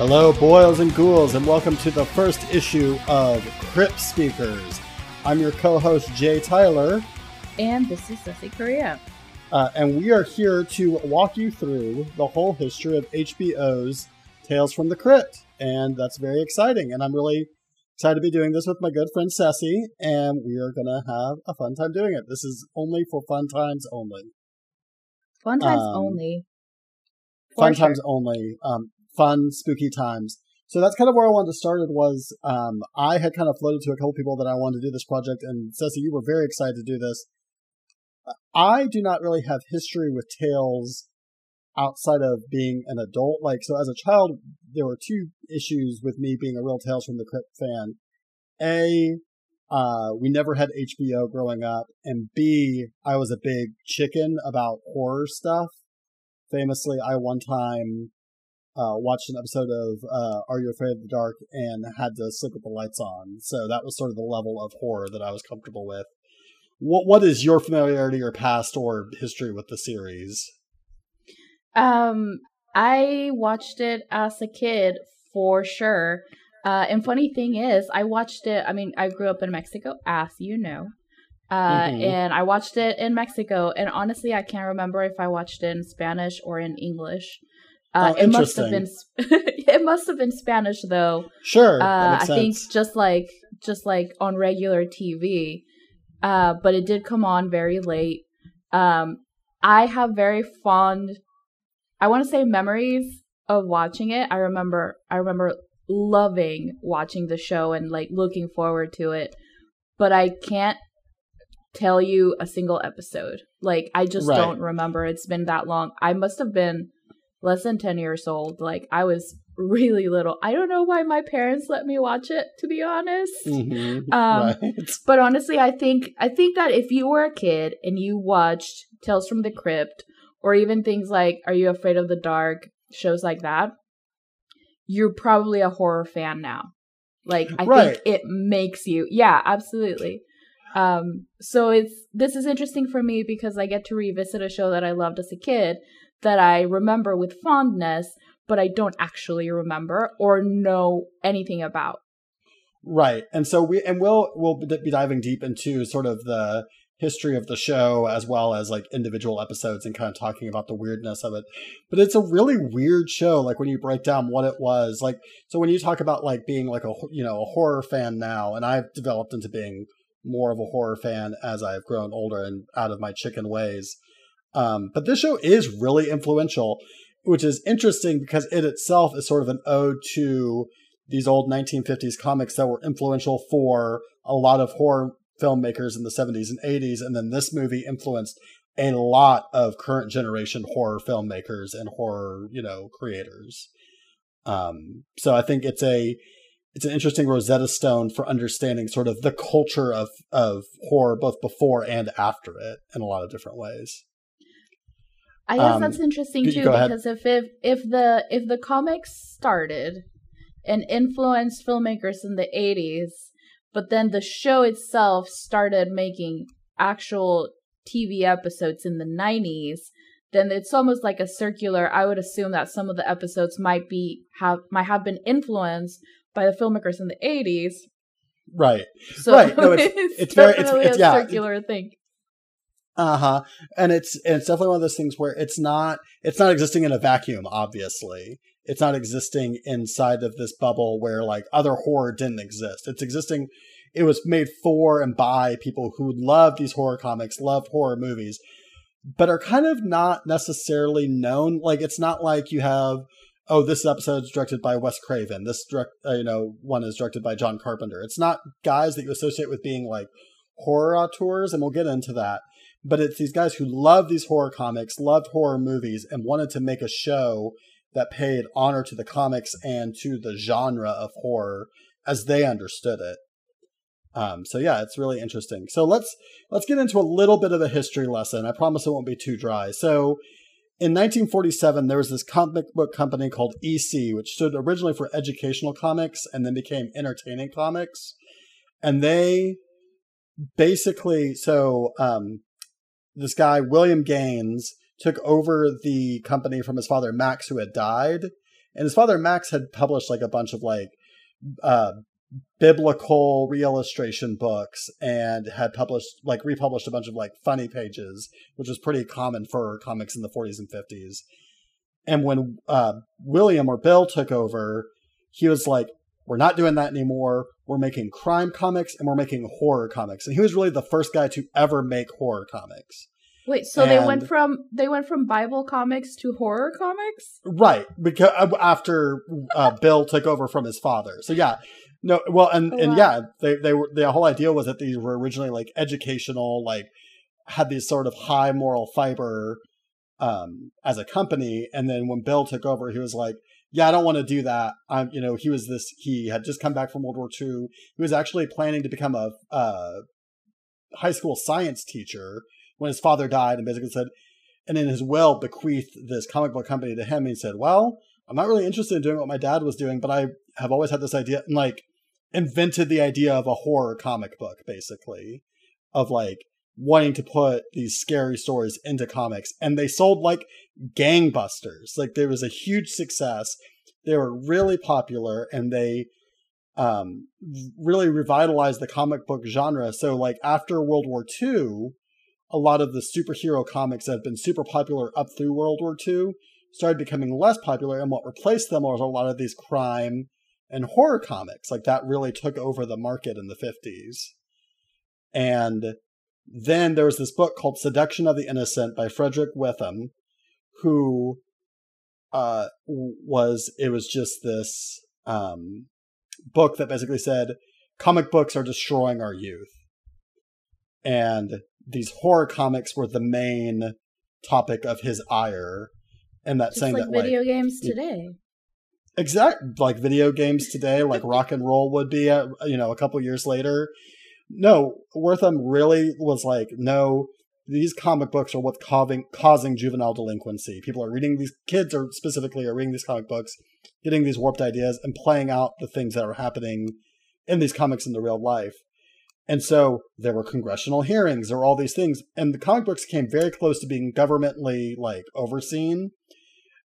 Hello, boils and ghouls, and welcome to the first issue of Crypt Speakers. I'm your co host, Jay Tyler. And this is Ceci Korea. Uh, and we are here to walk you through the whole history of HBO's Tales from the Crypt. And that's very exciting. And I'm really excited to be doing this with my good friend Ceci. And we are going to have a fun time doing it. This is only for fun times only. Fun times um, only. Fun sure. times only. Um, fun, spooky times. So that's kind of where I wanted to start. It was um, I had kind of floated to a couple people that I wanted to do this project, and Ceci, you were very excited to do this. I do not really have history with tales outside of being an adult. Like, so as a child, there were two issues with me being a real Tales from the Crypt fan. A, uh, we never had HBO growing up, and B, I was a big chicken about horror stuff. Famously, I one time uh, watched an episode of uh, Are You Afraid of the Dark and had to sleep with the lights on. So that was sort of the level of horror that I was comfortable with. What What is your familiarity or past or history with the series? Um, I watched it as a kid for sure. Uh, and funny thing is, I watched it. I mean, I grew up in Mexico, as you know. Uh, mm-hmm. and I watched it in Mexico. And honestly, I can't remember if I watched it in Spanish or in English. Uh, oh, it must have been it must have been Spanish though. Sure, uh, I think just like just like on regular TV, uh, but it did come on very late. Um, I have very fond, I want to say memories of watching it. I remember I remember loving watching the show and like looking forward to it, but I can't tell you a single episode. Like I just right. don't remember. It's been that long. I must have been less than 10 years old. Like I was really little. I don't know why my parents let me watch it to be honest. Mm-hmm, um, right. but honestly, I think I think that if you were a kid and you watched Tales from the Crypt or even things like Are You Afraid of the Dark, shows like that, you're probably a horror fan now. Like I right. think it makes you. Yeah, absolutely. Um so it's this is interesting for me because I get to revisit a show that I loved as a kid that I remember with fondness, but I don't actually remember or know anything about. Right. And so we and we'll we'll be diving deep into sort of the history of the show as well as like individual episodes and kind of talking about the weirdness of it. But it's a really weird show like when you break down what it was. Like so when you talk about like being like a you know, a horror fan now and I've developed into being more of a horror fan as I've grown older and out of my chicken ways. Um, but this show is really influential, which is interesting because it itself is sort of an ode to these old 1950s comics that were influential for a lot of horror filmmakers in the 70s and 80s. And then this movie influenced a lot of current generation horror filmmakers and horror, you know, creators. Um, so I think it's a it's an interesting Rosetta Stone for understanding sort of the culture of of horror both before and after it in a lot of different ways. I guess um, that's interesting too because if, if if the if the comics started and influenced filmmakers in the 80s, but then the show itself started making actual TV episodes in the 90s, then it's almost like a circular. I would assume that some of the episodes might be have might have been influenced by the filmmakers in the 80s. Right. So right. No, it's, it's, it's very it's, it's, a yeah, circular thing. Uh huh. And it's it's definitely one of those things where it's not it's not existing in a vacuum. Obviously, it's not existing inside of this bubble where like other horror didn't exist. It's existing. It was made for and by people who love these horror comics, love horror movies, but are kind of not necessarily known. Like it's not like you have oh this episode is directed by Wes Craven. This direct uh, you know one is directed by John Carpenter. It's not guys that you associate with being like horror auteurs, and we'll get into that but it's these guys who love these horror comics, loved horror movies, and wanted to make a show that paid honor to the comics and to the genre of horror as they understood it. Um, so yeah, it's really interesting. So let's let's get into a little bit of a history lesson. I promise it won't be too dry. So in 1947, there was this comic book company called EC, which stood originally for Educational Comics and then became Entertaining Comics. And they basically, so um, this guy William Gaines took over the company from his father Max, who had died, and his father Max had published like a bunch of like uh, biblical reillustration books and had published like republished a bunch of like funny pages, which was pretty common for comics in the 40s and 50s. And when uh, William or Bill took over, he was like, "We're not doing that anymore. We're making crime comics and we're making horror comics." And he was really the first guy to ever make horror comics. Wait, so and, they went from they went from Bible comics to horror comics? Right, because after uh, Bill took over from his father. So yeah, no, well, and oh, and wow. yeah, they they were the whole idea was that these were originally like educational, like had these sort of high moral fiber um, as a company, and then when Bill took over, he was like, "Yeah, I don't want to do that." I'm, you know, he was this. He had just come back from World War II. He was actually planning to become a uh, high school science teacher when his father died, and basically said, and in his will bequeathed this comic book company to him. He said, "Well, I'm not really interested in doing what my dad was doing, but I have always had this idea." And like invented the idea of a horror comic book, basically, of like wanting to put these scary stories into comics. And they sold like gangbusters. Like there was a huge success. They were really popular and they um, really revitalized the comic book genre. So, like after World War II, a lot of the superhero comics that had been super popular up through World War II started becoming less popular. And what replaced them was a lot of these crime and horror comics. Like that really took over the market in the 50s. And then there was this book called Seduction of the Innocent by Frederick Wertham, who uh, was, it was just this um, book that basically said comic books are destroying our youth. And these horror comics were the main topic of his ire. And that Just saying like that video like, games today exact like video games today, like rock and roll would be, at, you know, a couple years later. No, Wertham really was like, no, these comic books are what's causing causing juvenile delinquency. People are reading these kids, or specifically, are reading these comic books, getting these warped ideas, and playing out the things that are happening in these comics in the real life. And so there were congressional hearings, were all these things, and the comic books came very close to being governmentally like overseen.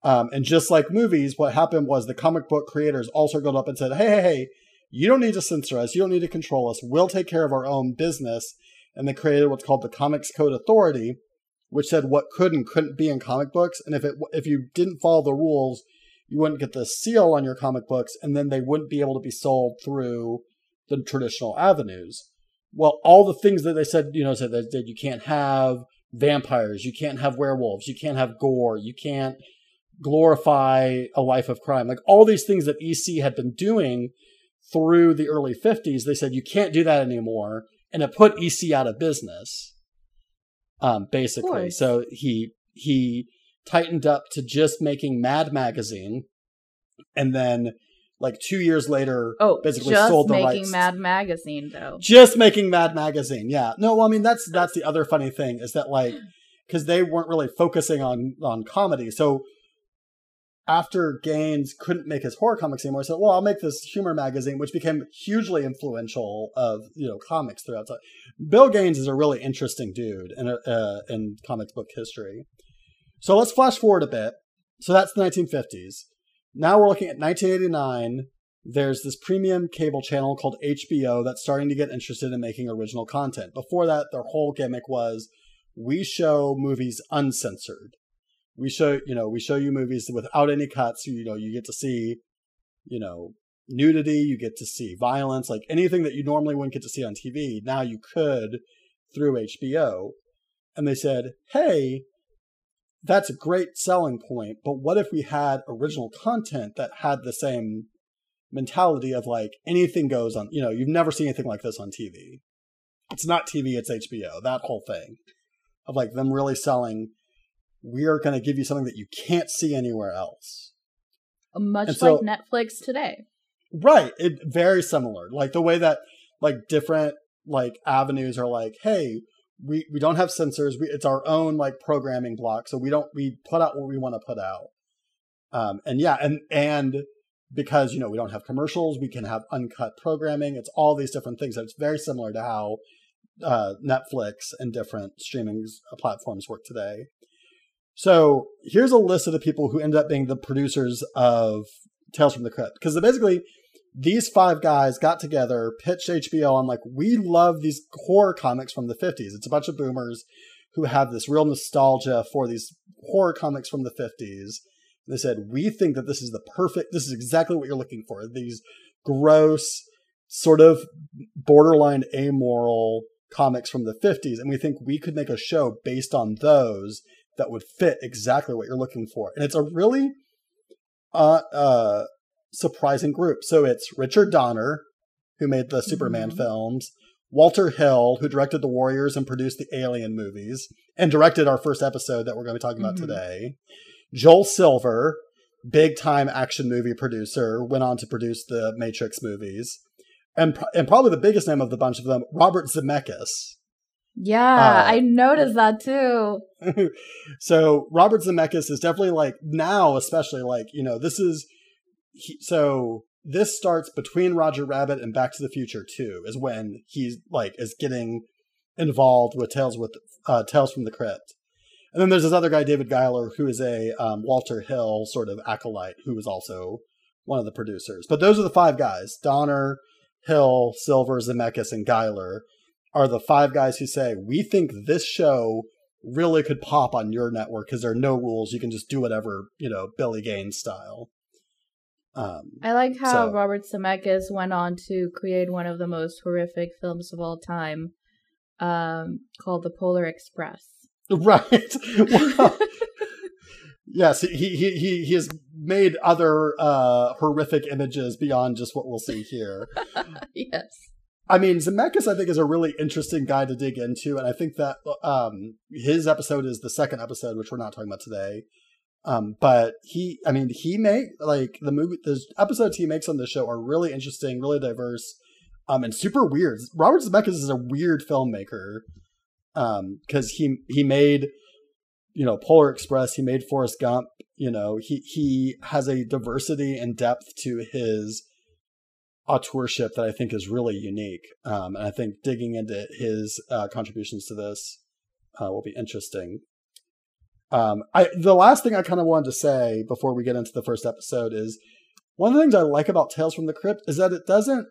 Um, and just like movies, what happened was the comic book creators also got up and said, hey, hey, hey, you don't need to censor us. You don't need to control us. We'll take care of our own business. And they created what's called the Comics Code Authority, which said what could and couldn't be in comic books. And if it if you didn't follow the rules, you wouldn't get the seal on your comic books, and then they wouldn't be able to be sold through the traditional avenues. Well, all the things that they said, you know, said that you can't have vampires, you can't have werewolves, you can't have gore, you can't glorify a life of crime. Like all these things that EC had been doing through the early 50s, they said you can't do that anymore. And it put EC out of business, um, basically. So he he tightened up to just making Mad Magazine, and then like two years later, oh, basically sold the rights. making Mad Magazine though. Just making Mad Magazine, yeah. No, well, I mean that's that's the other funny thing is that like because they weren't really focusing on on comedy, so after Gaines couldn't make his horror comics anymore, he said, "Well, I'll make this humor magazine," which became hugely influential of you know comics throughout time. Bill Gaines is a really interesting dude in uh, in comic book history. So let's flash forward a bit. So that's the 1950s. Now we're looking at 1989. There's this premium cable channel called HBO that's starting to get interested in making original content. Before that, their whole gimmick was we show movies uncensored we show you know we show you movies without any cuts you know you get to see you know nudity you get to see violence like anything that you normally wouldn't get to see on tv now you could through hbo and they said hey that's a great selling point but what if we had original content that had the same mentality of like anything goes on you know you've never seen anything like this on tv it's not tv it's hbo that whole thing of like them really selling we are going to give you something that you can't see anywhere else. Much so, like Netflix today. Right. It very similar. Like the way that like different like avenues are like, hey, we, we don't have censors. We, it's our own like programming block. So we don't, we put out what we want to put out. Um, and yeah, and, and because, you know, we don't have commercials, we can have uncut programming. It's all these different things. That it's very similar to how uh, Netflix and different streaming platforms work today. So here's a list of the people who ended up being the producers of Tales from the Crypt. Because basically, these five guys got together, pitched HBO on like, we love these horror comics from the 50s. It's a bunch of boomers who have this real nostalgia for these horror comics from the 50s. They said, we think that this is the perfect, this is exactly what you're looking for. These gross, sort of borderline amoral comics from the 50s. And we think we could make a show based on those that would fit exactly what you're looking for. And it's a really uh, uh, surprising group. So it's Richard Donner, who made the Superman mm-hmm. films, Walter Hill, who directed The Warriors and produced the Alien movies, and directed our first episode that we're going to be talking about mm-hmm. today. Joel Silver, big time action movie producer, went on to produce the Matrix movies. And, and probably the biggest name of the bunch of them, Robert Zemeckis, yeah, uh, I noticed that too. so Robert Zemeckis is definitely like now, especially like you know this is he, so this starts between Roger Rabbit and Back to the Future too, is when he's like is getting involved with Tales with uh, Tales from the Crypt. And then there's this other guy, David Giler, who is a um, Walter Hill sort of acolyte, who is also one of the producers. But those are the five guys: Donner, Hill, Silver, Zemeckis, and Giler are the five guys who say, we think this show really could pop on your network because there are no rules. You can just do whatever, you know, Billy Gaines style. Um, I like how so. Robert Zemeckis went on to create one of the most horrific films of all time, um, called The Polar Express. Right. Well, yes, he, he he he has made other uh, horrific images beyond just what we'll see here. yes. I mean, Zemeckis, I think, is a really interesting guy to dig into, and I think that um, his episode is the second episode, which we're not talking about today. Um, but he, I mean, he make like the movie, the episodes he makes on the show are really interesting, really diverse, um, and super weird. Robert Zemeckis is a weird filmmaker, um, because he he made, you know, Polar Express, he made Forrest Gump. You know, he he has a diversity and depth to his authorship that I think is really unique. Um, and I think digging into his uh, contributions to this uh, will be interesting. Um, I the last thing I kind of wanted to say before we get into the first episode is one of the things I like about Tales from the Crypt is that it doesn't.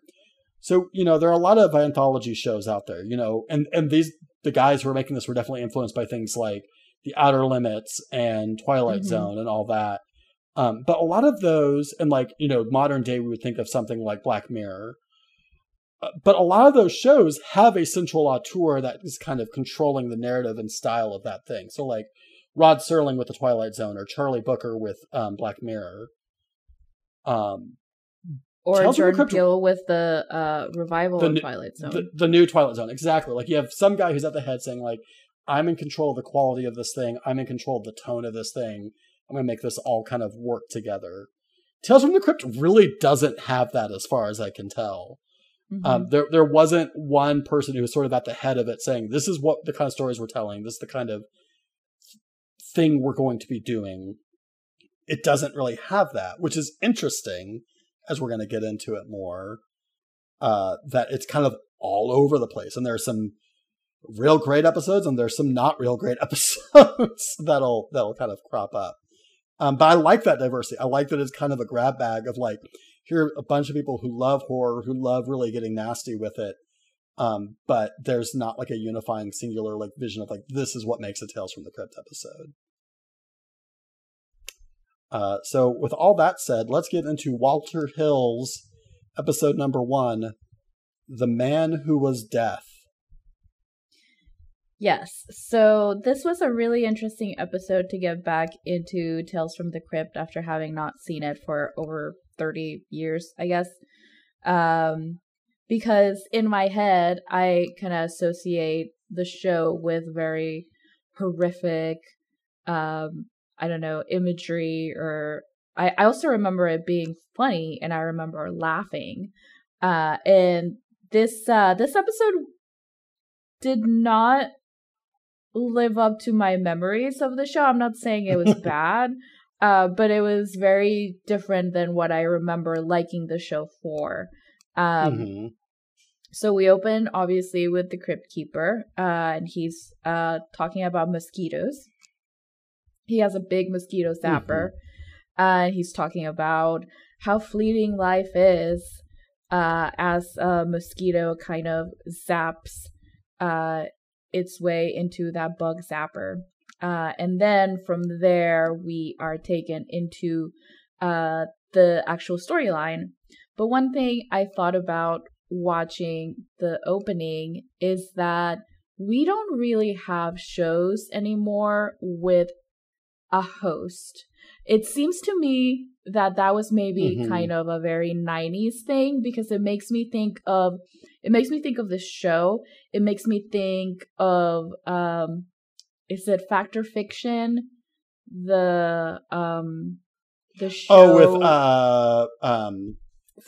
So you know there are a lot of anthology shows out there, you know, and and these the guys who are making this were definitely influenced by things like The Outer Limits and Twilight mm-hmm. Zone and all that. Um, but a lot of those, and like, you know, modern day, we would think of something like Black Mirror. Uh, but a lot of those shows have a central auteur that is kind of controlling the narrative and style of that thing. So, like Rod Serling with The Twilight Zone or Charlie Brooker with um, Black Mirror. Um, or Jordan Peele with the uh, revival the, of Twilight Zone. The, the new Twilight Zone, exactly. Like you have some guy who's at the head saying, like, I'm in control of the quality of this thing. I'm in control of the tone of this thing. I'm going to make this all kind of work together. Tales from the Crypt really doesn't have that, as far as I can tell. Mm-hmm. Um, there, there wasn't one person who was sort of at the head of it saying, "This is what the kind of stories we're telling. This is the kind of thing we're going to be doing." It doesn't really have that, which is interesting, as we're going to get into it more. Uh, that it's kind of all over the place, and there are some real great episodes, and there's some not real great episodes that'll that'll kind of crop up. Um, but I like that diversity. I like that it's kind of a grab bag of like, here are a bunch of people who love horror, who love really getting nasty with it. Um, but there's not like a unifying singular like vision of like this is what makes a Tales from the Crypt episode. Uh, so with all that said, let's get into Walter Hill's episode number one, "The Man Who Was Death." Yes. So this was a really interesting episode to get back into Tales from the Crypt after having not seen it for over 30 years, I guess. Um, because in my head, I kind of associate the show with very horrific, um, I don't know, imagery or I, I also remember it being funny and I remember laughing. Uh, and this uh, this episode did not live up to my memories of the show. I'm not saying it was bad, uh, but it was very different than what I remember liking the show for. Um, mm-hmm. So we open obviously with the crypt keeper, uh, and he's uh, talking about mosquitoes. He has a big mosquito zapper, and he's talking about how fleeting life is uh, as a mosquito kind of zaps uh, its way into that bug zapper. Uh, and then from there, we are taken into uh, the actual storyline. But one thing I thought about watching the opening is that we don't really have shows anymore with a host. It seems to me that that was maybe Mhm. kind of a very 90s thing because it makes me think of it makes me think of this show. It makes me think of um is it Fact or Fiction? The um the show Oh, with uh um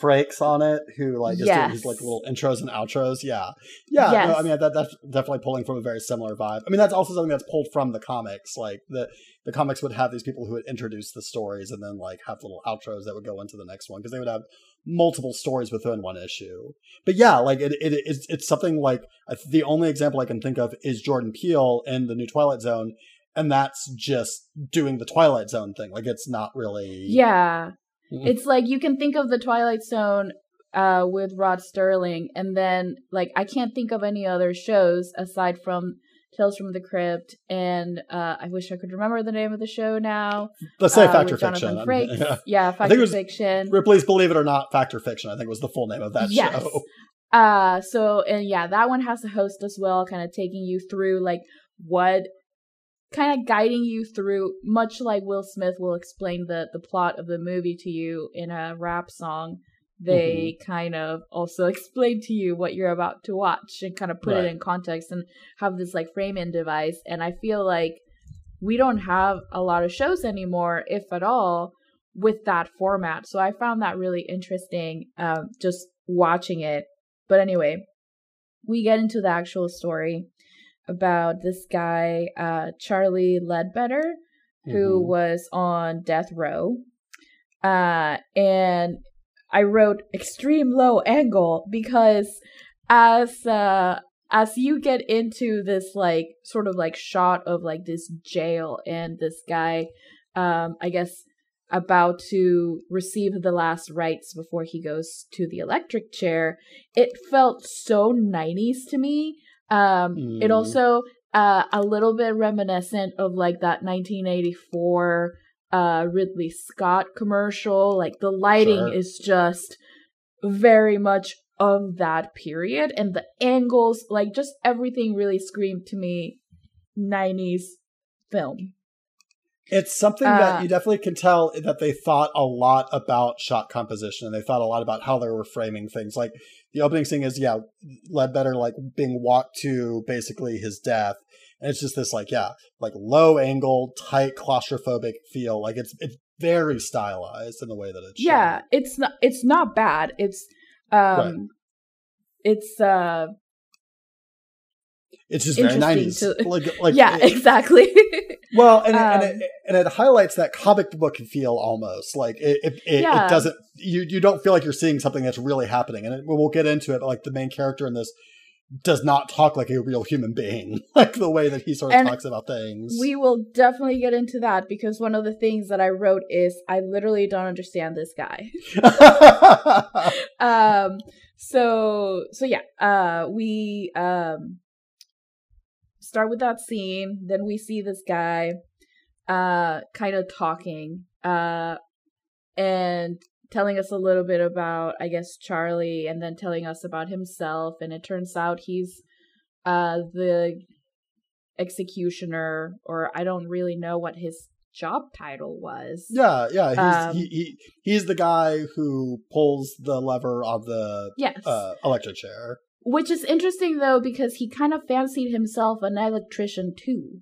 Frakes on it, who like is doing these like little intros and outros. Yeah, yeah. No, I mean that, that's definitely pulling from a very similar vibe. I mean that's also something that's pulled from the comics. Like the the comics would have these people who would introduce the stories and then like have little outros that would go into the next one because they would have multiple stories within one issue. But yeah, like it, it it's it's something like the only example I can think of is Jordan Peele in the new Twilight Zone, and that's just doing the Twilight Zone thing. Like it's not really Yeah. It's like you can think of the Twilight Zone uh with Rod Serling and then like I can't think of any other shows aside from Tales from the Crypt and uh I wish I could remember the name of the show now. Let's say uh, Factor with Jonathan Fiction. Frakes. Yeah. Yeah, Factor was- Fiction. Ripley's Believe It or Not, Fact or Fiction, I think was the full name of that Yes. show. Uh so and yeah, that one has a host as well, kind of taking you through like what kind of guiding you through much like Will Smith will explain the the plot of the movie to you in a rap song. They kind of also explain to you what you're about to watch and kind of put Right. it in context and have this like framing device. And I feel like we don't have a lot of shows anymore, if at all, with that format. So I found that really interesting um, just watching it. But anyway, we get into the actual story about this guy, uh, Charlie Ledbetter, who Mhm. was on death row. Uh, and I wrote extreme low angle because as uh as you get into this like sort of like shot of like this jail and this guy um I guess about to receive the last rites before he goes to the electric chair it felt so 90s to me um it Mm. also uh a little bit reminiscent of like that 1984 uh Ridley Scott commercial like the lighting Sure. is just very much of that period and the angles like just everything really screamed to me 90s film It's something Uh, that you definitely can tell that they thought a lot about shot composition and they thought a lot about how they were framing things. Like the opening scene is, yeah, Ledbetter like being walked to basically his death. And it's just this like, yeah, like low angle, tight, claustrophobic feel. Like it's it's very stylized in the way that it's yeah it's not it's not bad it's um it's uh It's just very nineties. to- Like, like yeah it- exactly Well, and, it, and, Um, it, and it highlights that comic book feel almost like it. It, it, Yeah. it doesn't. You you don't feel like you're seeing something that's really happening, and it, we'll get into it. But like the main character in this does not talk like a real human being, like the way that he sort of And talks about things. we will definitely get into that because one of the things that i wrote is i literally don't understand this guy um so so yeah uh we um start with that scene then we see this guy uh kind of talking uh and telling us a little bit about i guess charlie and then telling us about himself and it turns out he's uh the executioner or i don't really know what his job title was yeah, yeah. He's Um, he, he he's the guy who pulls the lever of the yes uh, electric chair. Which is interesting though because he kind of fancied himself an electrician too.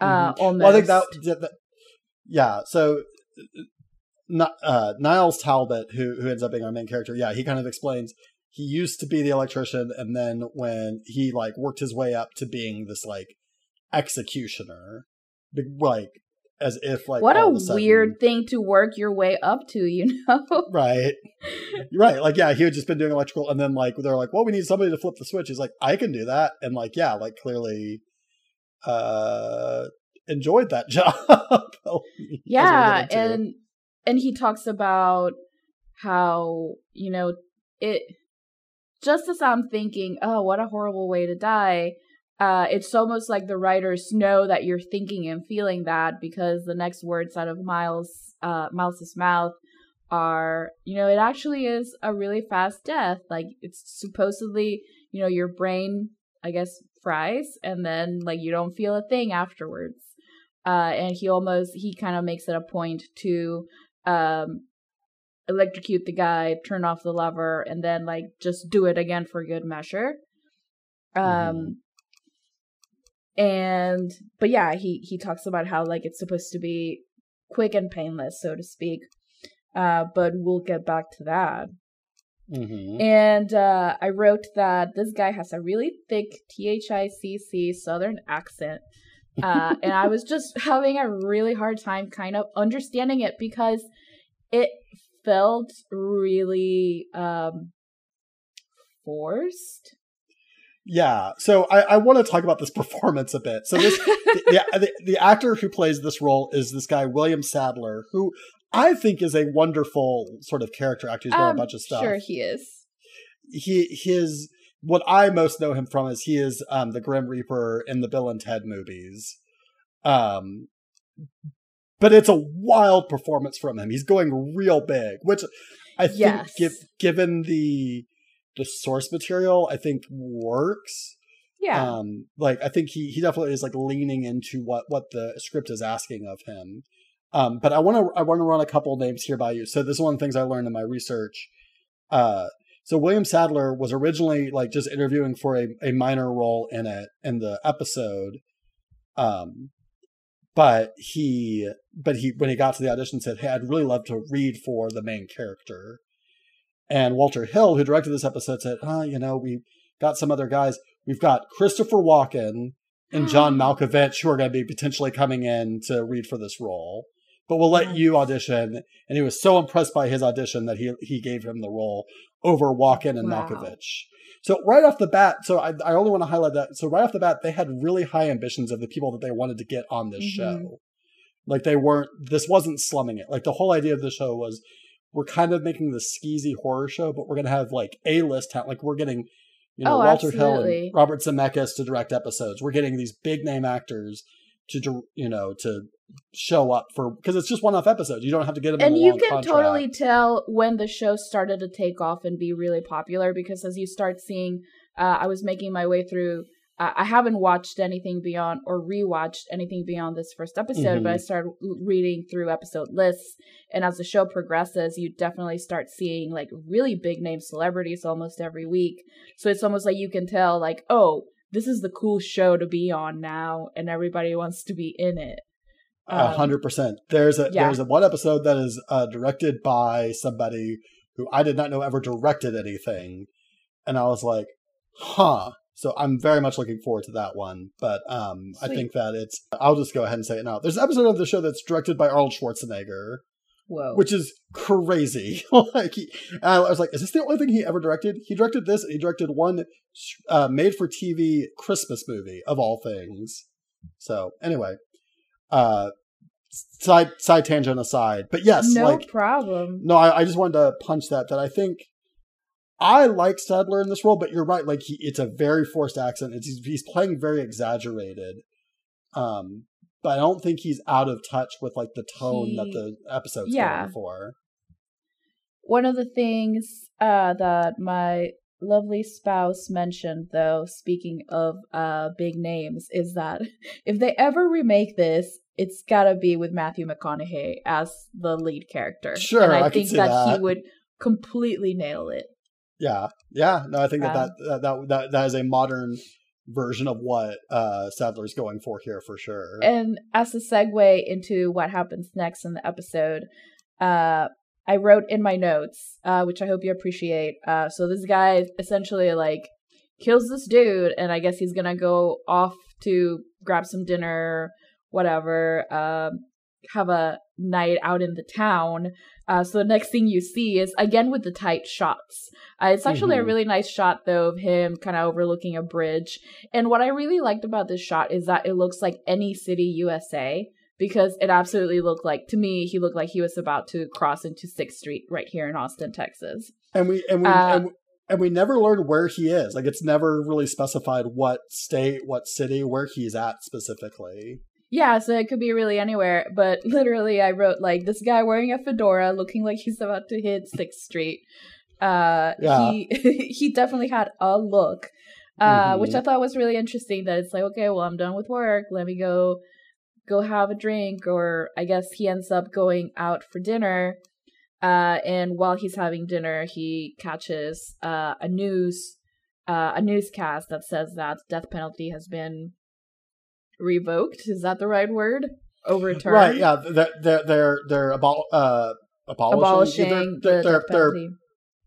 Uh, almost. Well, I think that, that, that- yeah. So, uh, uh, Niles Talbot, who who ends up being our main character, yeah, he kind of explains he used to be the electrician, and then when he like worked his way up to being this like executioner, like as if like what a, sudden- weird thing to work your way up to, you know? Right, right. Like, yeah, he had just been doing electrical, and then like they're like, "Well, we need somebody to flip the switch." He's like, "I can do that," and like, yeah, like clearly, uh, enjoyed that job. yeah, and and he talks about how you know it. Just as I'm thinking, oh, what a horrible way to die. Uh, it's almost like the writers know that you're thinking and feeling that because the next words out of Niles, uh, Niles's mouth are, you know, it actually is a really fast death. Like it's supposedly, you know, your brain, I guess, fries and then like you don't feel a thing afterwards. Uh, and he almost he kind of makes it a point to um electrocute the guy, turn off the lever, and then like just do it again for good measure. Um mm-hmm. and but yeah, he he talks about how like it's supposed to be quick and painless, so to speak. Uh, but we'll get back to that. Mm-hmm. And uh, I wrote that this guy has a really thick THICC Southern accent. Uh, and I was just having a really hard time kind of understanding it because it felt really um, forced. Yeah, so I, I want to talk about this performance a bit. So this the, the, the actor who plays this role is this guy William Sadler, who I think is a wonderful sort of character actor. He's done um, a bunch of stuff. Sure, he is. He his what I most know him from is he is um, the Grim Reaper in the Bill and Ted movies. Um, but it's a wild performance from him. He's going real big, which I think, yes. give, given the the source material, I think works. Yeah. Um, like I think he he definitely is like leaning into what what the script is asking of him. Um, but I want to I want to run a couple names here by you. So this is one of the things I learned in my research. Uh, so William Sadler was originally like just interviewing for a, a minor role in it in the episode. Um, but he but he when he got to the audition said, "Hey, I'd really love to read for the main character." And Walter Hill, who directed this episode, said, "Ah, oh, you know, we got some other guys. We've got Christopher Walken and John Malkovich who are going to be potentially coming in to read for this role." but we'll let you audition. And he was so impressed by his audition that he he gave him the role over Walken and wow. Malkovich. So right off the bat, so I, I only want to highlight that. So right off the bat, they had really high ambitions of the people that they wanted to get on this mm-hmm. show. Like they weren't. This wasn't slumming it. Like the whole idea of the show was, we're kind of making the skeezy horror show, but we're gonna have like a list talent. Like we're getting, you know, oh, Walter absolutely. Hill and Robert Zemeckis to direct episodes. We're getting these big name actors to you know to show up for because it's just one off episodes. You don't have to get them. And you can contract. totally tell when the show started to take off and be really popular because as you start seeing, uh, I was making my way through. Uh, I haven't watched anything beyond or rewatched anything beyond this first episode, mm-hmm. but I started reading through episode lists. And as the show progresses, you definitely start seeing like really big name celebrities almost every week. So it's almost like you can tell, like, oh, this is the cool show to be on now, and everybody wants to be in it. A um, hundred percent. There's a yeah. there's a one episode that is uh, directed by somebody who I did not know ever directed anything, and I was like, huh. So I'm very much looking forward to that one. But um, I think that it's. I'll just go ahead and say it now. There's an episode of the show that's directed by Arnold Schwarzenegger. Whoa. Which is crazy. like he, I was like, is this the only thing he ever directed? He directed this. he directed one uh, made-for-TV Christmas movie of all things. So anyway, uh, side side tangent aside, but yes, no like, problem. No, I, I just wanted to punch that. That I think I like Sadler in this role, but you're right. Like he, it's a very forced accent. It's, he's playing very exaggerated. Um, but I don't think he's out of touch with like the tone he, that the episode's yeah. going for. One of the things uh, that my lovely spouse mentioned, though, speaking of uh, big names, is that if they ever remake this, it's gotta be with Matthew McConaughey as the lead character. Sure, and I, I think that, that, he would completely nail it. Yeah, yeah. No, I think that, um, that, that that that is a modern version of what uh, Sadler's going for here for sure. And as a segue into what happens next in the episode, uh, I wrote in my notes, uh, which I hope you appreciate. Uh, so this guy essentially like kills this dude, and I guess he's gonna go off to grab some dinner, whatever, um, have a night out in the town. Uh, so the next thing you see is again with the tight shots. Uh, it's actually Mhm. a really nice shot though of him kind of overlooking a bridge. And what I really liked about this shot is that it looks like any city USA because it absolutely looked like to me he looked like he was about to cross into Sixth Street right here in Austin, Texas. and we and we Uh, and, and we never learned where he is. Like it's never really specified what state, what city, where he's at specifically. Yeah, so it could be really anywhere, but literally I wrote like this guy wearing a fedora looking like he's about to hit 6th Street. Uh Yeah. he he definitely had a look. Uh Mhm. which I thought was really interesting that it's like okay, well I'm done with work, let me go go have a drink or I guess he ends up going out for dinner. Uh and while he's having dinner, he catches uh a news uh a newscast that says that death penalty has been revoked. Is that the right word? Overturned. Right? Yeah. They're they're they're, they're abol- uh, abolishing. Abolishing they're, the they're, death they're, penalty.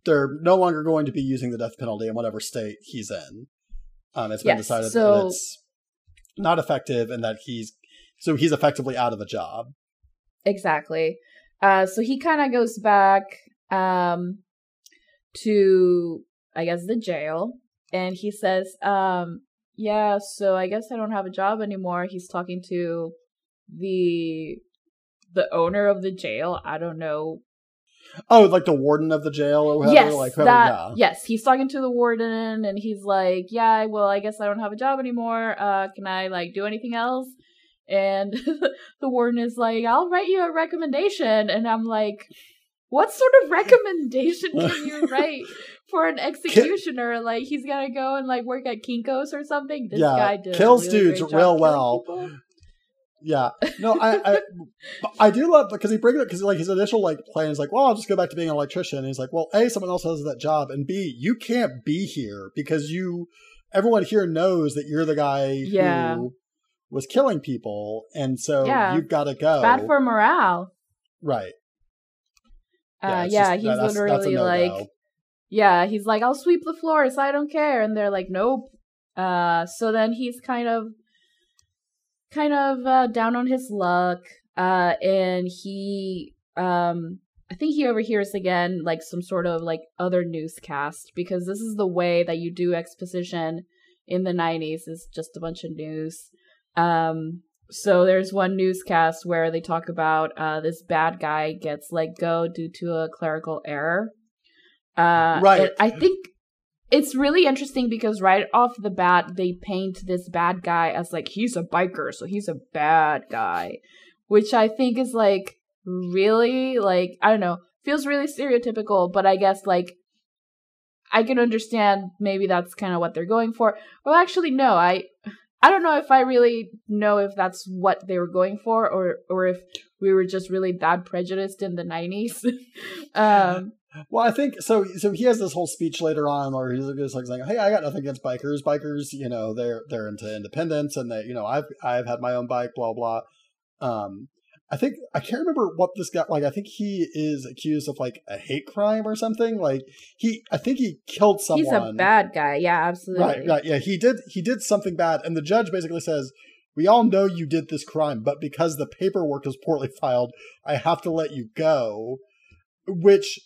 they're no longer going to be using the death penalty in whatever state he's in. Um, it's been Yes, decided so- that it's not effective and that he's so he's effectively out of a job. Exactly. Uh, so he kind of goes back um, to, I guess, the jail, and he says, um, "Yeah, so I guess I don't have a job anymore." He's talking to the the owner of the jail. I don't know. Oh, like the warden of the jail or whatever. yes, like whoever, that. yeah. Yes, he's talking to the warden, and he's like, "Yeah, well, I guess I don't have a job anymore. Uh, can I like do anything else?" And the warden is like, "I'll write you a recommendation," and I'm like, "What sort of recommendation can you write for an executioner? Like he's gonna go and like work at Kinkos or something?" This Yeah, guy did kills really dudes real well. people. Yeah, no, I, I, I do love because he brings it up because like his initial like plan is like, well, I'll just go back to being an electrician. And he's like, well, a, someone else has that job, and b, you can't be here because you, everyone here knows that you're the guy Yeah. who was killing people, and so Yeah. you've got to go. Bad for morale. right. Uh, yeah, just- he's that- that's- that's literally no-go. like, yeah, he's like, I'll sweep the floors, I don't care. And they're like, nope. Uh, so then he's kind of, kind of uh, down on his luck. Uh, and he, um, I think he overhears again like some sort of like other newscast because this is the way that you do exposition in the 90s is just a bunch of news. Um, so there's one newscast where they talk about uh, this bad guy gets let go due to a clerical error. Uh, Right. I think it's really interesting because right off the bat they paint this bad guy as like he's a biker, so he's a bad guy, which I think is like really like I don't know feels really stereotypical, but I guess like I can understand maybe that's kind of what they're going for. Well, actually, no, I I don't know if I really know if that's what they were going for, or or if we were just really that prejudiced in the nineties. um, Well, I think so. So he has this whole speech later on where he's just like saying, "Hey, I got nothing against bikers. Bikers, you know, they're they're into independence, and they, you know, I've I've had my own bike, blah blah." Um, I think I can't remember what this guy like. I think he is accused of like a hate crime or something. Like he, I think he killed someone. he's a bad guy. Yeah, absolutely. Right, right, yeah. He did he did something bad, and the judge basically says, "We all know you did this crime, but because the paperwork is poorly filed, I have to let you go." Which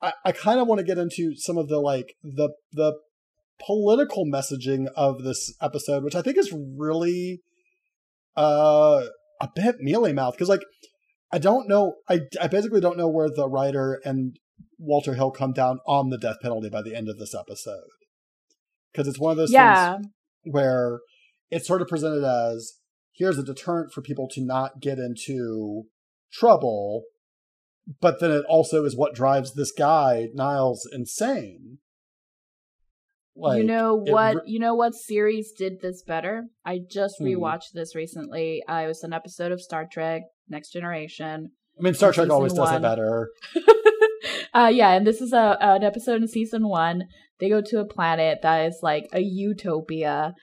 I, I kind of want to get into some of the like the the political messaging of this episode, which I think is really uh a bit mealy mouth because like I don't know I I basically don't know where the writer and Walter Hill come down on the death penalty by the end of this episode. Because it's one of those Yeah, things where it's sort of presented as here's a deterrent for people to not get into trouble but then it also is what drives this guy Niles insane you know what? re- you know what series did this better? I just Hmm. rewatched this recently. Uh, it was an episode of Star Trek: Next Generation. I mean Star Trek always season does it better uh, yeah, and this is a an episode in season one. They go to a planet that is like a utopia.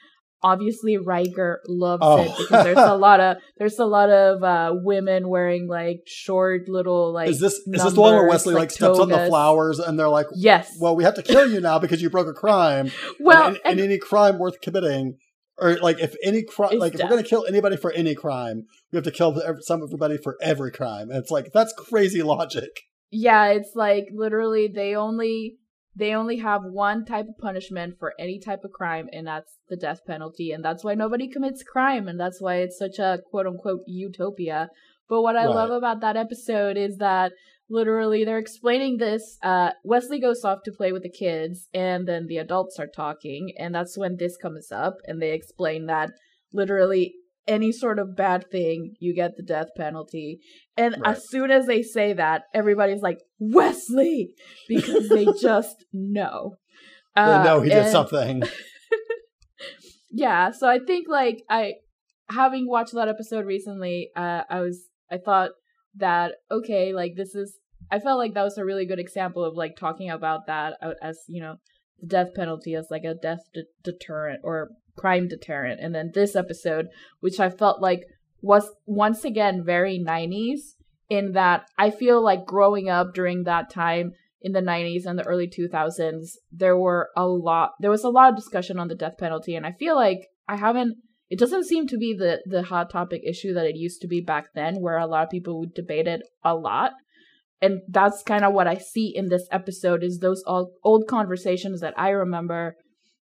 Obviously, Riker loves Oh. it because there's a lot of there's a lot of uh, women wearing like short little like. is this is this the one where Wesley like, like steps on the flowers and they're like Yes. well we have to kill you now because you broke a crime well, and, and and- any crime worth committing or like if any crime like if we're going to kill anybody for any crime we have to kill some everybody for every crime and it's like that's crazy logic Yeah, it's like literally they only they only have one type of punishment for any type of crime and that's the death penalty and that's why nobody commits crime and that's why it's such a quote unquote utopia. But what I Right. love about that episode is that literally they're explaining this uh Wesley goes off to play with the kids and then the adults are talking and that's when this comes up and they explain that literally any sort of bad thing you get the death penalty and Right. as soon as they say that everybody's like wesley because they just know They Uh, know he did and- something. yeah so i think like i having watched that episode recently uh i was i thought that okay like this is i felt like that was a really good example of like talking about that uh, as you know the death penalty as like a death de- deterrent or crime deterrent. And then this episode which i felt like was once again very 90s in that i feel like growing up during that time in the 90s and the early 2000s there were a lot there was a lot of discussion on the death penalty. And i feel like i haven't it doesn't seem to be the the hot topic issue that it used to be back then where a lot of people would debate it a lot and that's kind of what i see in this episode is those old, old conversations that i remember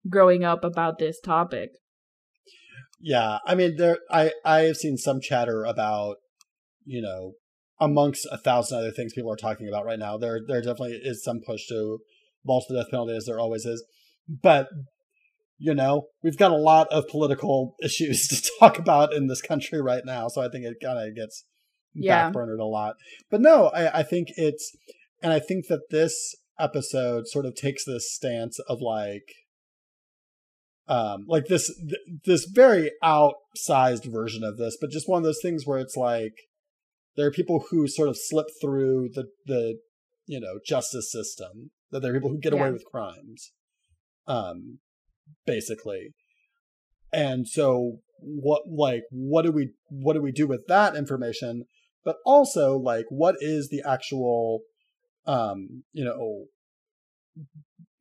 growing up about this topic Yeah, I mean, there. I I have seen some chatter about, you know, amongst a thousand other things people are talking about right now. There, there definitely is some push to abolish the death penalty, as there always is. But you know, we've got a lot of political issues to talk about in this country right now, so I think it kind of gets Yeah. backburnered a lot. But no, I, I think it's, and I think that this episode sort of takes this stance of like um like this th- this very outsized version of this but just one of those things where it's like there are people who sort of slip through the the you know justice system that there are people who get away with crimes um basically and so what like what do we what do we do with that information but also like what is the actual um you know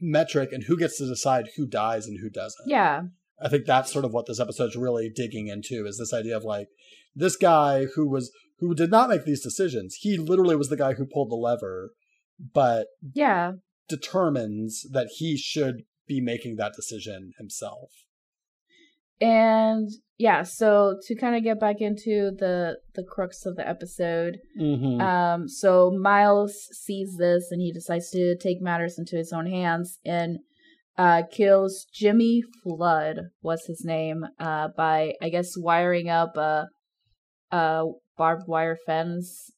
metric and who gets to decide who dies and who doesn't yeah I think that's sort of what this episode's really digging into is this idea of like this guy who was who did not make these decisions. He literally was the guy who pulled the lever, but yeah determines that he should be making that decision himself. And yeah so to kind of get back into the the crux of the episode Mm-hmm. Um, so Niles sees this and he decides to take matters into his own hands and uh, kills Jimmy Flood, was his name, uh, by I guess wiring up a, a barbed wire fence.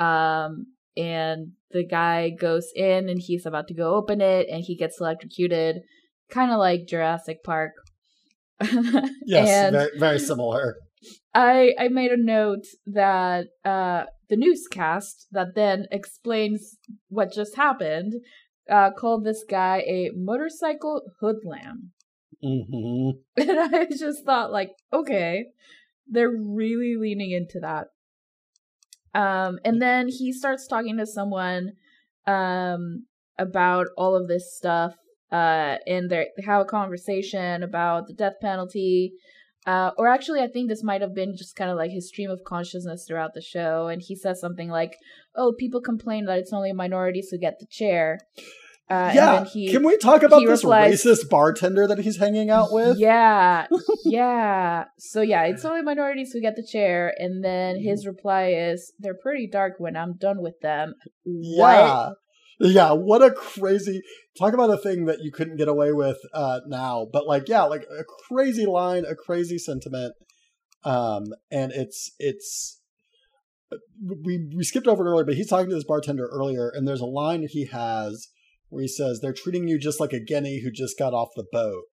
Um, and the guy goes in and he's about to go open it and he gets electrocuted, kind of like Jurassic Park. yes, very, very similar. I I made a note that uh the newscast that then explains what just happened uh called this guy a motorcycle hoodlum. hmm And I just thought like, okay, they're really leaning into that. Um and then he starts talking to someone um about all of this stuff uh and they have a conversation about the death penalty uh, or actually, I think this might have been just kind of like his stream of consciousness throughout the show. And he says something like, "Oh, people complain that it's only minorities who get the chair." Uh, yeah, he, can we talk about this replies- racist bartender that he's hanging out with? Yeah, yeah. So yeah, it's only minorities who get the chair. And then his reply is, "They're pretty dark when I'm done with them." What? Yeah. Yeah, what a crazy talk about a thing that you couldn't get away with uh now. But like yeah, like a crazy line, a crazy sentiment. Um and it's it's we we skipped over it earlier, but he's talking to this bartender earlier and there's a line he has where he says they're treating you just like a guinea who just got off the boat.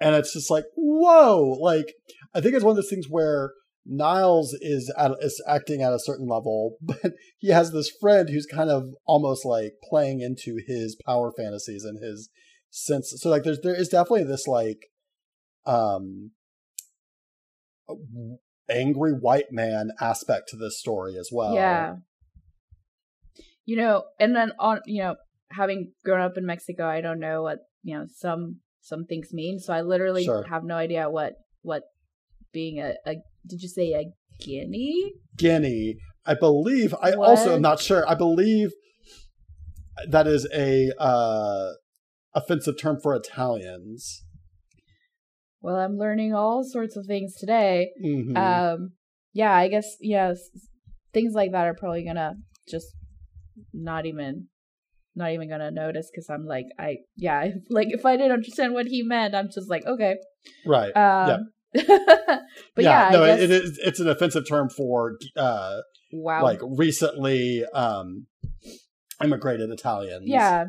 And it's just like, whoa, like I think it's one of those things where Niles is at is acting at a certain level, but he has this friend who's kind of almost like playing into his power fantasies and his sense. So like there's there is definitely this like um angry white man aspect to this story as well. Yeah. You know, and then on you know, having grown up in Mexico, I don't know what you know some some things mean. So I literally Sure. have no idea what what being a, a did you say a guinea? Guinea. I believe I also am not sure. I believe that is a uh, offensive term for Italians. Well, I'm learning all sorts of things today. Mhm. Um, yeah, I guess yes, things like that are probably gonna just not even, not even gonna notice because I'm like, I yeah, like if I didn't understand what he meant, I'm just like, okay. right. Um, but yeah, no, I guess, it is. It's an offensive term for uh, wow, like recently um, immigrated Italians. yeah.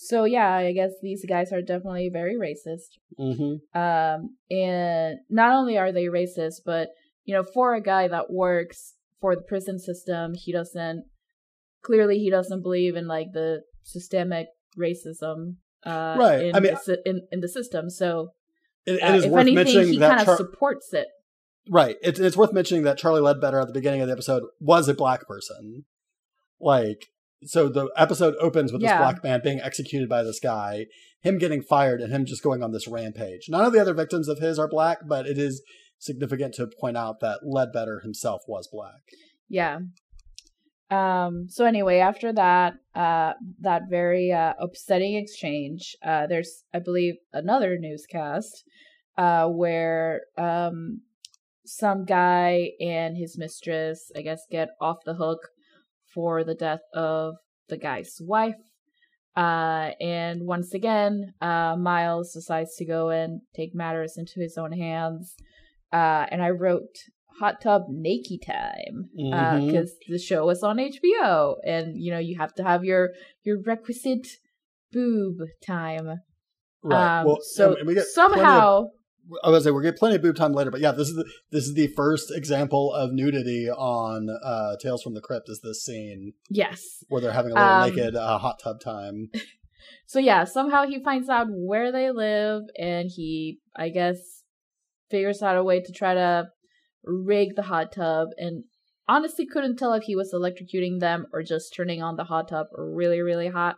So yeah, I guess these guys are definitely very racist. hmm Um, and not only are they racist, but you know, for a guy that works for the prison system, he doesn't clearly he doesn't believe in like the systemic racism. Uh, Right. In I mean- the, in in the system. So It, uh, it is if worth anything, mentioning he that kind of Char- supports it. right. It's it's worth mentioning that Charlie Ledbetter at the beginning of the episode was a black person. Like, so the episode opens with this black man being executed by this guy, him getting fired, and him just going on this rampage. None of the other victims of his are black, but it is significant to point out that Ledbetter himself was black. Yeah. Um, so anyway, after that, uh, that very uh, upsetting exchange, uh, there's, I believe, another newscast, uh, where um, some guy and his mistress, I guess, get off the hook for the death of the guy's wife. Uh, and once again, uh, Niles decides to go and take matters into his own hands. Uh, and I wrote hot tub naked time because the show was on HBO, and you know you have to have your your requisite boob time. Right. Um, well, so and plenty of- somehow, I was gonna say we'll get plenty of boob time later, but yeah, this is the this is the first example of nudity on uh, Tales from the Crypt. Is this scene yes. where they're having a little Um, naked uh, hot tub time? So yeah, somehow he finds out where they live, and he, I guess, figures out a way to try to rig the hot tub. And honestly, couldn't tell if he was electrocuting them or just turning on the hot tub really, really hot.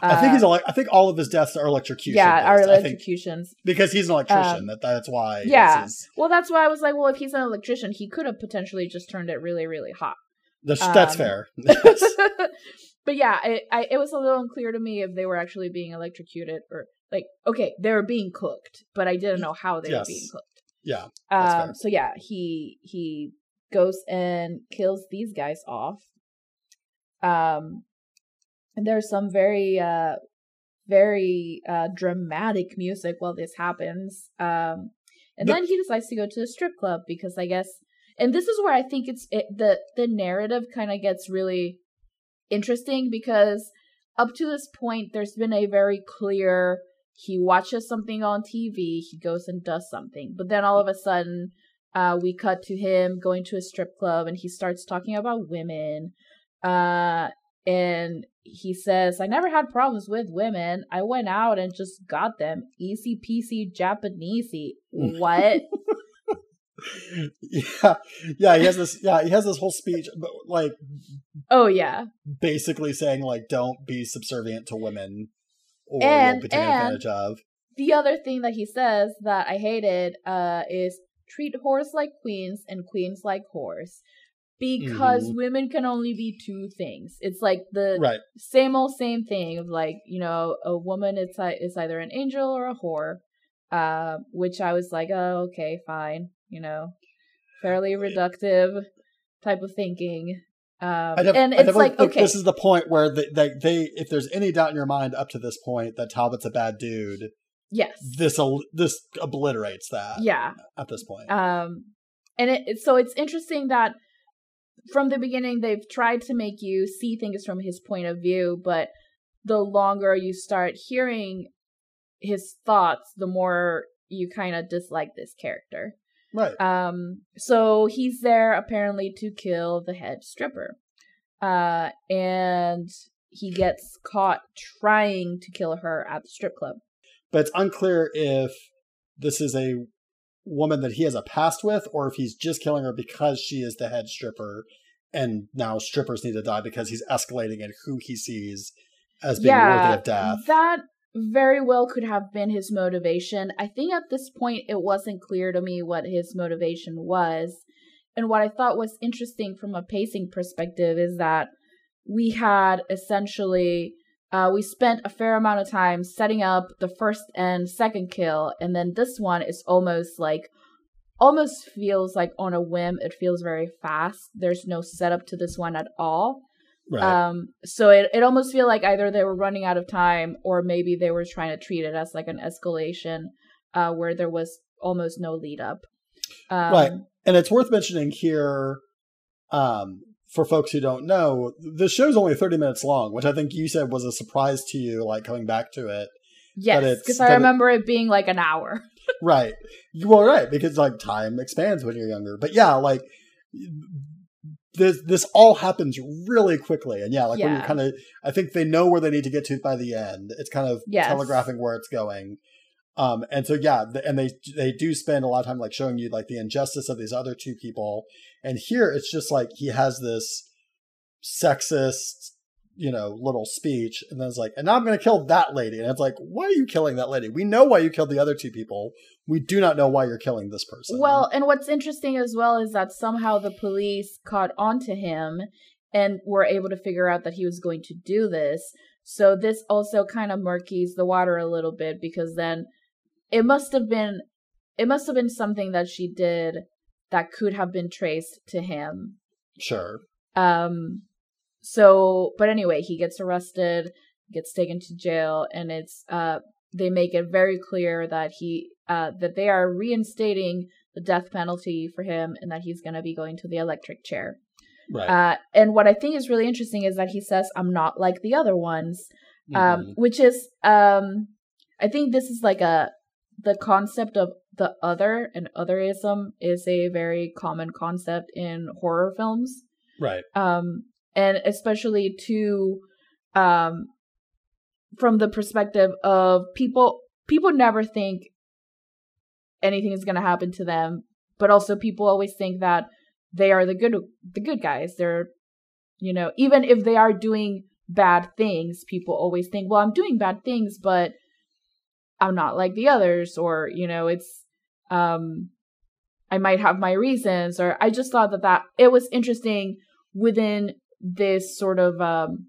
I think Uh, he's ele- I think all of his deaths are electrocution. yeah, our based. I think electrocutions. because he's an electrician. Um, that that's why. yeah. his- Well, that's why I was like, well, if he's an electrician, he could have potentially just turned it really, really hot. that's, that's um, fair. but yeah, it, I, it was a little unclear to me if they were actually being electrocuted or like, okay, they were being cooked, but I didn't know how they Yes. were being cooked. Yeah, Um, so yeah, he he goes and kills these guys off. Um, and there's some very uh very uh dramatic music while this happens. Um, and The- then he decides to go to the strip club because I guess, and this is where I think it's it, the the narrative kind of gets really interesting because up to this point there's been a very clear he watches something on TV, he goes and does something. But then all of a sudden, uh, we cut to him going to a strip club and he starts talking about women. Uh, and he says, I never had problems with women. I went out and just got them. Easy peasy Japanesey. What? yeah, yeah. He has this. Yeah, he has this whole speech, but like oh, yeah. basically saying like, don't be subservient to women, or And- you'll be taken advantage of. The other thing that he says that I hated uh, is treat whores like queens and queens like whores. Because women can only be two things. It's like the Right. same old same thing of like you know a woman is i- is either an angel or a whore uh which i was like oh okay fine you know fairly reductive type of thinking um def- and it's like okay. this is the point where they, they, they, if there's any doubt in your mind up to this point that Talbot's a bad dude, yes. this al- this obliterates that. yeah. At this point, um and it so it's interesting that from the beginning they've tried to make you see things from his point of view but the longer you start hearing his thoughts the more you kind of dislike this character right? um so he's there apparently to kill the head stripper uh and he gets caught trying to kill her at the strip club but it's unclear if this is a woman that he has a past with, or if he's just killing her because she is the head stripper, and now strippers need to die because he's escalating and who he sees as being worthy of death. That very well could have been his motivation. I think at this point it wasn't clear to me what his motivation was. And what I thought was interesting from a pacing perspective is that we had essentially uh, we spent a fair amount of time setting up the first and second kill, and then this one is almost like almost feels like on a whim. It feels very fast. There's no setup to this one at all. Right. Um, so it, it almost feel like either they were running out of time or maybe they were trying to treat it as like an escalation uh, where there was almost no lead up. Um, right. And it's worth mentioning here um, for folks who don't know, the show's only 30 minutes long, which I think you said was a surprise to you, like coming back to it. Yes, because I remember it, it being like an hour. right. You Well, right, because like time expands when you're younger. But yeah, like this this all happens really quickly and yeah like yeah. when you kind of i think they know where they need to get to by the end it's kind of yes. telegraphing where it's going um and so yeah the, and they they do spend a lot of time like showing you like the injustice of these other two people and here it's just like he has this sexist you know, little speech, and then it's like, and now I'm going to kill that lady, and it's like, why are you killing that lady? We know why you killed the other two people. We do not know why you're killing this person. Well, and what's interesting as well is that somehow the police caught onto him and were able to figure out that he was going to do this. So this also kind of murkies the water a little bit because then it must have been it must have been something that she did that could have been traced to him. Sure. Um so but anyway he gets arrested gets taken to jail and it's uh they make it very clear that he uh that they are reinstating the death penalty for him and that he's going to be going to the electric chair. Right. Uh and what i think is really interesting is that he says i'm not like the other ones um, mm-hmm. um which is um i think this is like a the concept of the other and otherism is a very common concept in horror films. Right. Um and especially to um from the perspective of people people never think anything is going to happen to them but also people always think that they are the good the good guys. They're you know even if they are doing bad things people always think well i'm doing bad things but i'm not like the others or you know it's um i might have my reasons or i just thought that that it was interesting within this sort of um,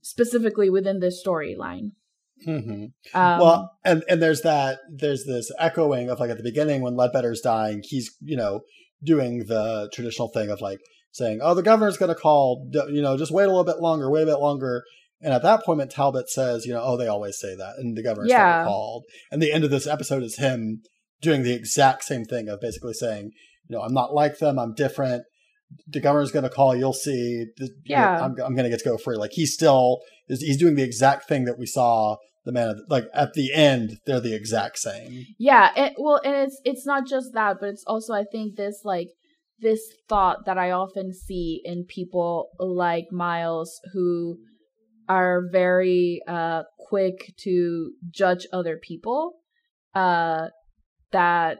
specifically within this storyline. Mm-hmm. Um, well, and and there's that there's this echoing of like at the beginning when Ledbetter's dying, he's you know doing the traditional thing of like saying, "Oh, the governor's going to call," you know, just wait a little bit longer, wait a bit longer. And at that point, Talbot says, "You know, oh, they always say that," and the governor's yeah. called. And the end of this episode is him doing the exact same thing of basically saying, "You know, I'm not like them. I'm different the governor's going to call. You'll see. Yeah, I'm, I'm going to get to go free. Like he's still is he's doing the exact thing that we saw the man of, like at the end. They're the exact same. Yeah. It, well, and it's it's not just that, but it's also I think this like this thought that I often see in people like Niles who are very uh quick to judge other people uh that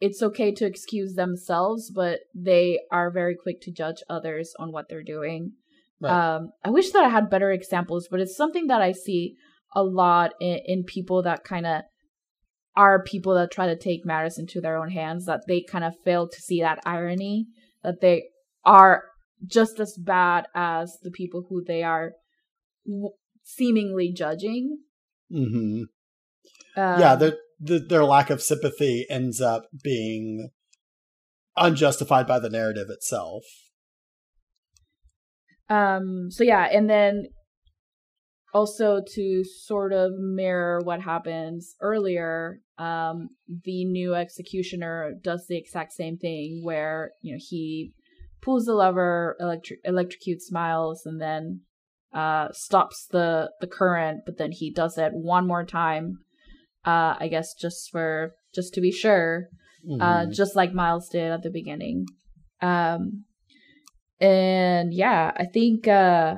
it's okay to excuse themselves, but they are very quick to judge others on what they're doing. Right. Um, I wish that I had better examples, but it's something that I see a lot in, in people that kind of are people that try to take matters into their own hands, that they kind of fail to see that irony, that they are just as bad as the people who they are w- seemingly judging. Mm-hmm. Um, yeah, they're the, their lack of sympathy ends up being unjustified by the narrative itself. Um. So yeah, and then also to sort of mirror what happens earlier, um, the new executioner does the exact same thing where you know he pulls the lever, electric electrocutes Niles, and then uh, stops the the current. But then he does it one more time uh, I guess just for just to be sure, uh, mm-hmm. uh, just like Niles did at the beginning. Um, and yeah, I think uh,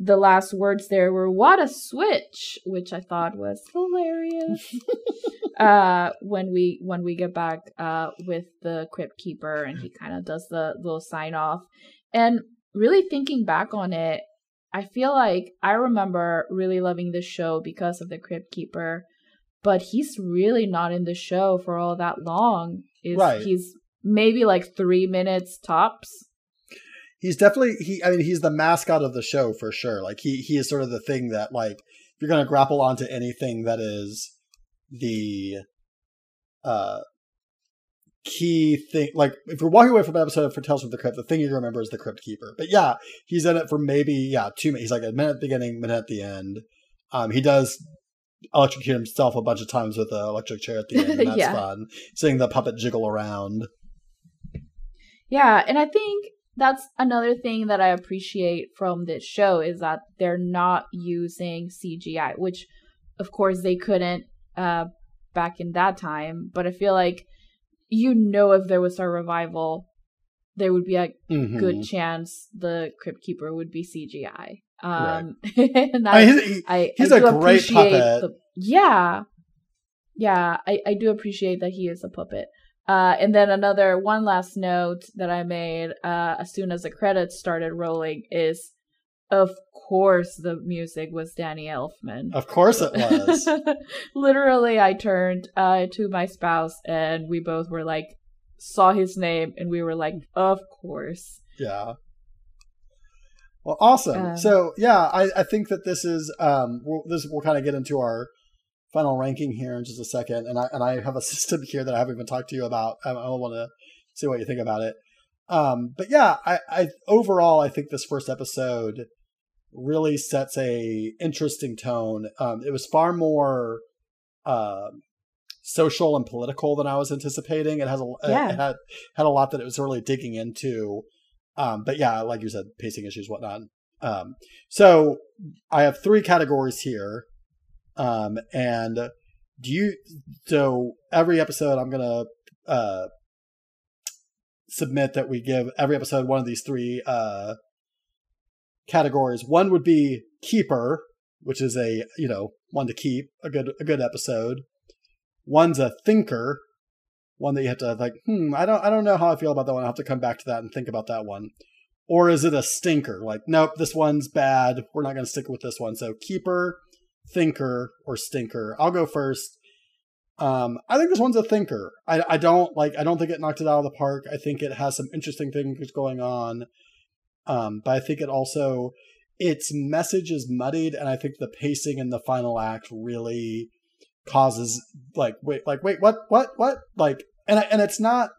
the last words there were "What a switch," which I thought was hilarious. uh, when we when we get back uh, with the crypt keeper, and he kind of does the little sign off, and really thinking back on it, I feel like I remember really loving this show because of the crypt keeper but he's really not in the show for all that long. Is right. he's maybe like three minutes tops. he's definitely he. I mean, he's the mascot of the show for sure. Like he he is sort of the thing that like if you're going to grapple onto anything that is the uh key thing like if you're walking away from an episode for Tales from the Crypt, the thing you remember is the Crypt Keeper. But yeah, he's in it for maybe yeah two. minutes. He's like a minute at the beginning, minute at the end. Um, he does electrocute himself a bunch of times with an electric chair at the end, and that's Yeah. fun. Seeing the puppet jiggle around. Yeah, and I think that's another thing that I appreciate from this show is that they're not using CGI, which of course they couldn't uh back in that time, but I feel like you know if there was a revival there would be a Mhm. good chance the Crypt Keeper would be CGI. Um and I mean, he's, I, he's I a do great puppet. The, yeah, yeah, I, I do appreciate that he is a puppet. Uh, and then another one last note that I made uh, as soon as the credits started rolling is, of course, the music was Danny Elfman. of course it was. Literally, I turned uh, to my spouse and we both were like, saw his name and we were like, of course. Yeah. Well, awesome. Um, so yeah, I, I think that this is um we'll, this we'll kind of get into our final ranking here in just a second, and I and I have a system here that I haven't even talked to you about. I, I want to see what you think about it. Um, but yeah, I, I overall I think this first episode really sets a interesting tone. Um, it was far more um social and political than I was anticipating. It has a Yeah. it had had a lot that it was really digging into. Um, but yeah, like you said, pacing issues, whatnot. Um, so I have three categories here. Um, and do you, so every episode I'm going to, uh, submit that we give every episode one of these three, uh, categories. One would be keeper, which is a, you know, one to keep a good, a good episode. One's a thinker, one that you have to like, hmm, I don't I don't know how I feel about that one. I'll have to come back to that and think about that one. Or is it a stinker? Like, nope, this one's bad. We're not gonna stick with this one. So keeper, thinker, or stinker. I'll go first. Um, I think this one's a thinker. I, I don't like I don't think it knocked it out of the park. I think it has some interesting things going on. Um, but I think it also its message is muddied and I think the pacing in the final act really causes like wait like wait what what what? Like and and it's not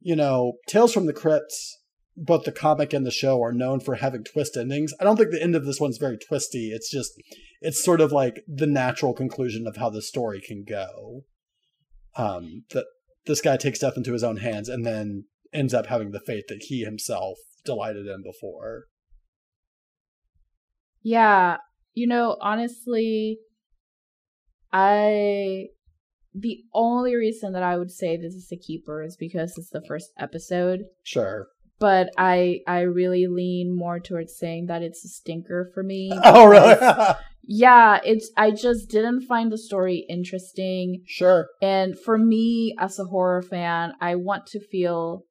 you know tales from the crypts both the comic and the show are known for having twist endings. I don't think the end of this one's very twisty. It's just it's sort of like the natural conclusion of how the story can go. Um that this guy takes death into his own hands and then ends up having the fate that he himself delighted in before. Yeah, you know, honestly, I the only reason that I would say this is a keeper is because it's the first episode, sure but I I really lean more towards saying that it's a stinker for me. oh really yeah, it's I just didn't find the story interesting, sure and for me as a horror fan, I want to feel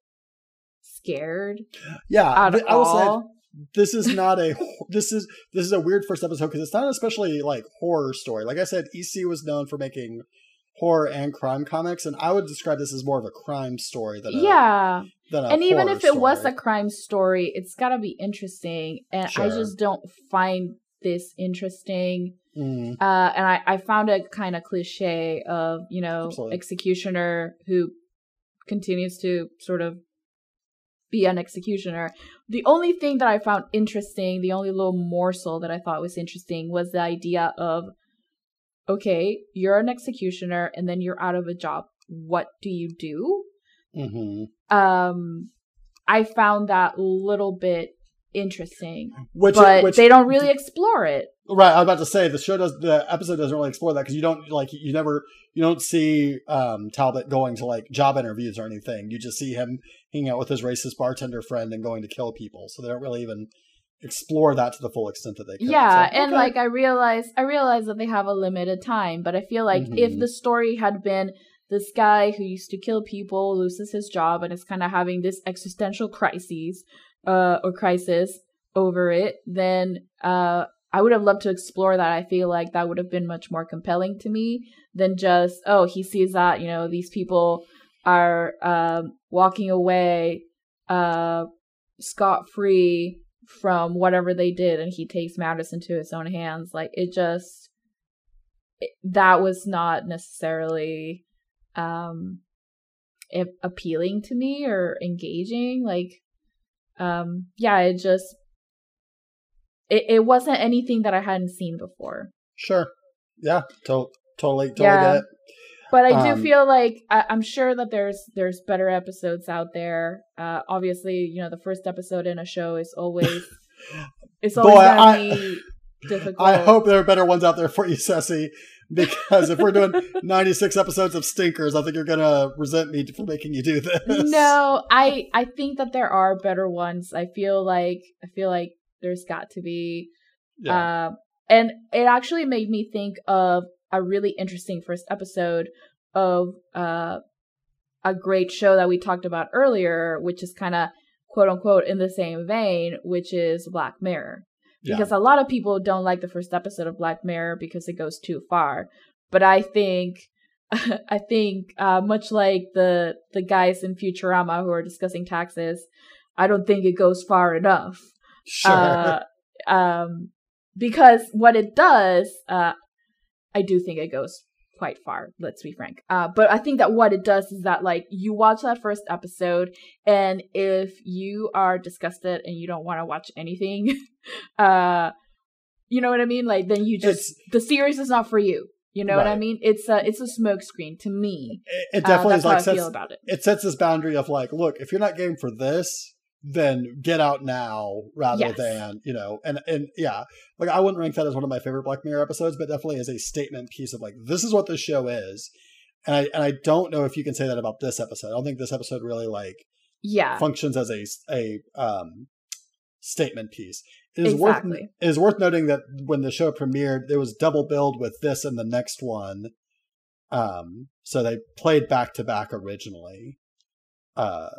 scared yeah I will say all. This is not a this is this is a weird first episode because it's not especially like horror story. Like I said, EC was known for making horror and crime comics, and I would describe this as more of a crime story than a, Yeah. than a and even if it was a crime story, it's got to be interesting. And I just don't find this interesting. Mm, Uh, and I, I found a kind of cliche of, you know, Absolutely. executioner who continues to sort of be an executioner. The only thing that I found interesting, the only little morsel that I thought was interesting was the idea of okay, you're an executioner and then you're out of a job. What do you do? mhm. um I found that little bit interesting, Which, but which they don't really explore it. Right? I was about to say the show does the episode doesn't really explore that because you don't like you never you don't see um, Talbot going to like job interviews or anything. You just see him hanging out with his racist bartender friend and going to kill people. So they don't really even explore that to the full extent that they could. Yeah, So, and okay. like I realize I realize that they have a limited time, but I feel like if Mhm. the story had been this guy who used to kill people loses his job and is kind of having this existential crises uh or crisis over it, then uh I would have loved to explore that. I feel like that would have been much more compelling to me than just oh he sees that you know these people are um walking away uh scot free from whatever they did and he takes matters into his own hands. Like it just it, that was not necessarily um appealing to me or engaging like um yeah it just it, it wasn't anything that i hadn't seen before. Sure. Yeah to- totally totally yeah. get it. But i do um, feel like I, am sure that there's there's better episodes out there. Uh obviously you know the first episode in a show is always it's always Boy, I, difficult. I hope there are better ones out there for you Ceci because if we're doing 96 episodes of stinkers i think you're gonna resent me for making you do this. No i i think that there are better ones. I feel like i feel like there's got to be yeah. uh, and it actually made me think of a really interesting first episode of uh, a great show that we talked about earlier which is kind of quote unquote in the same vein which is black mirror because yeah. a lot of people don't like the first episode of Black Mirror because it goes too far. But I think I think uh, much like the the guys in Futurama who are discussing taxes, I don't think it goes far enough. Sure. Uh, um, because what it does, uh, I do think it goes quite far let's be frank uh, but i think that what it does is that like you watch that first episode and if you are disgusted and you don't want to watch anything uh you know what i mean like then you just it's, the series is not for you you know right. what I mean? It's a it's a smokescreen to me. It, it definitely uh, is like sets, it. it. sets this boundary of like, look, if you're not game for this, then get out now rather yes. than you know and and yeah like i wouldn't rank that as one of my favorite black mirror episodes but definitely as a statement piece of like this is what this show is and i and i don't know if you can say that about this episode i don't think this episode really like yeah functions as a a um statement piece it is exactly. worth it is worth noting that when the show premiered there was double billed with this and the next one um so they played back to back originally uh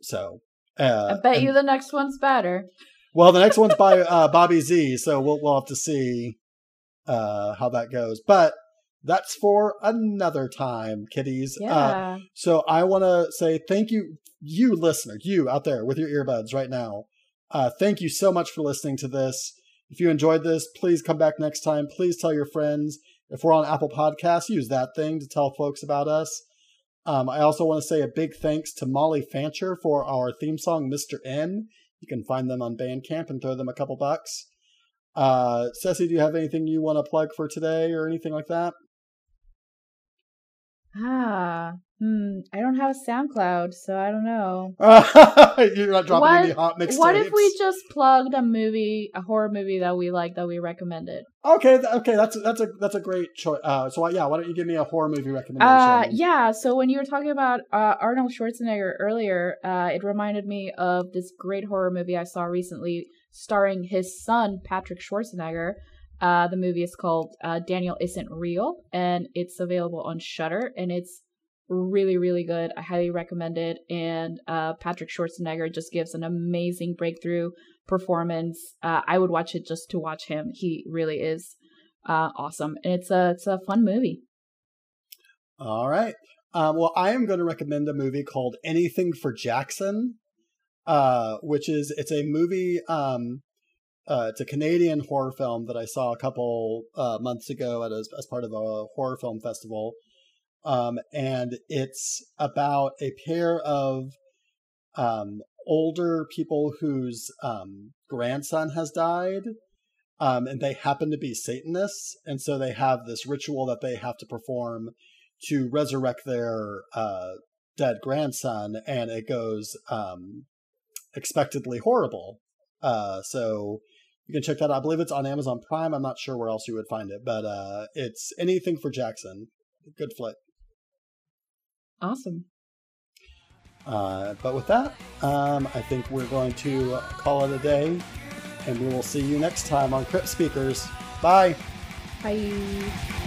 so uh, I bet and, you the next one's better. Well, the next one's by uh, Bobby Z, so we'll we'll have to see uh, how that goes. But that's for another time, kiddies. Uh, yeah. so I want to say thank you, you listener, you out there with your earbuds right now. Uh, thank you so much for listening to this. If you enjoyed this, please come back next time. Please tell your friends. If we're on Apple Podcasts, use that thing to tell folks about us. Um, I also want to say a big thanks to Molly Fancher for our theme song, Mr. N. You can find them on Bandcamp and throw them a couple bucks. Uh, Ceci, do you have anything you want to plug for today or anything like that? Ah, Hmm, I don't have a SoundCloud, so I don't know. You're not dropping what, any hot mixtapes. What if we just plugged a movie, a horror movie that we like that we recommended? Okay, okay, that's that's a that's a great choice. Uh, so yeah, why don't you give me a horror movie recommendation? Uh, yeah. So when you were talking about uh, Arnold Schwarzenegger earlier, uh, it reminded me of this great horror movie I saw recently, starring his son Patrick Schwarzenegger. Uh, the movie is called uh, Daniel Isn't Real, and it's available on Shudder, and it's really really good. I highly recommend it and uh, patrick schwarzenegger just gives an amazing breakthrough performance. Uh, i would watch it just to watch him. He really is uh, awesome and it's a it's a fun movie. All right. Um, well i am going to recommend a movie called anything for jackson which is it's a movie um, uh, it's a Canadian horror film that I saw a couple uh, months ago a, as part of a horror film festival. Um, and it's about a pair of um, older people whose um, grandson has died. Um, and they happen to be Satanists. And so they have this ritual that they have to perform to resurrect their uh, dead grandson. And it goes um, expectedly horrible. Uh, so you can check that out. I believe it's on Amazon Prime. I'm not sure where else you would find it, but uh, it's anything for Jackson. Good flick. Awesome. Uh, but with that, um, I think we're going to call it a day, and we will see you next time on Crypt Speakers. Bye. Bye.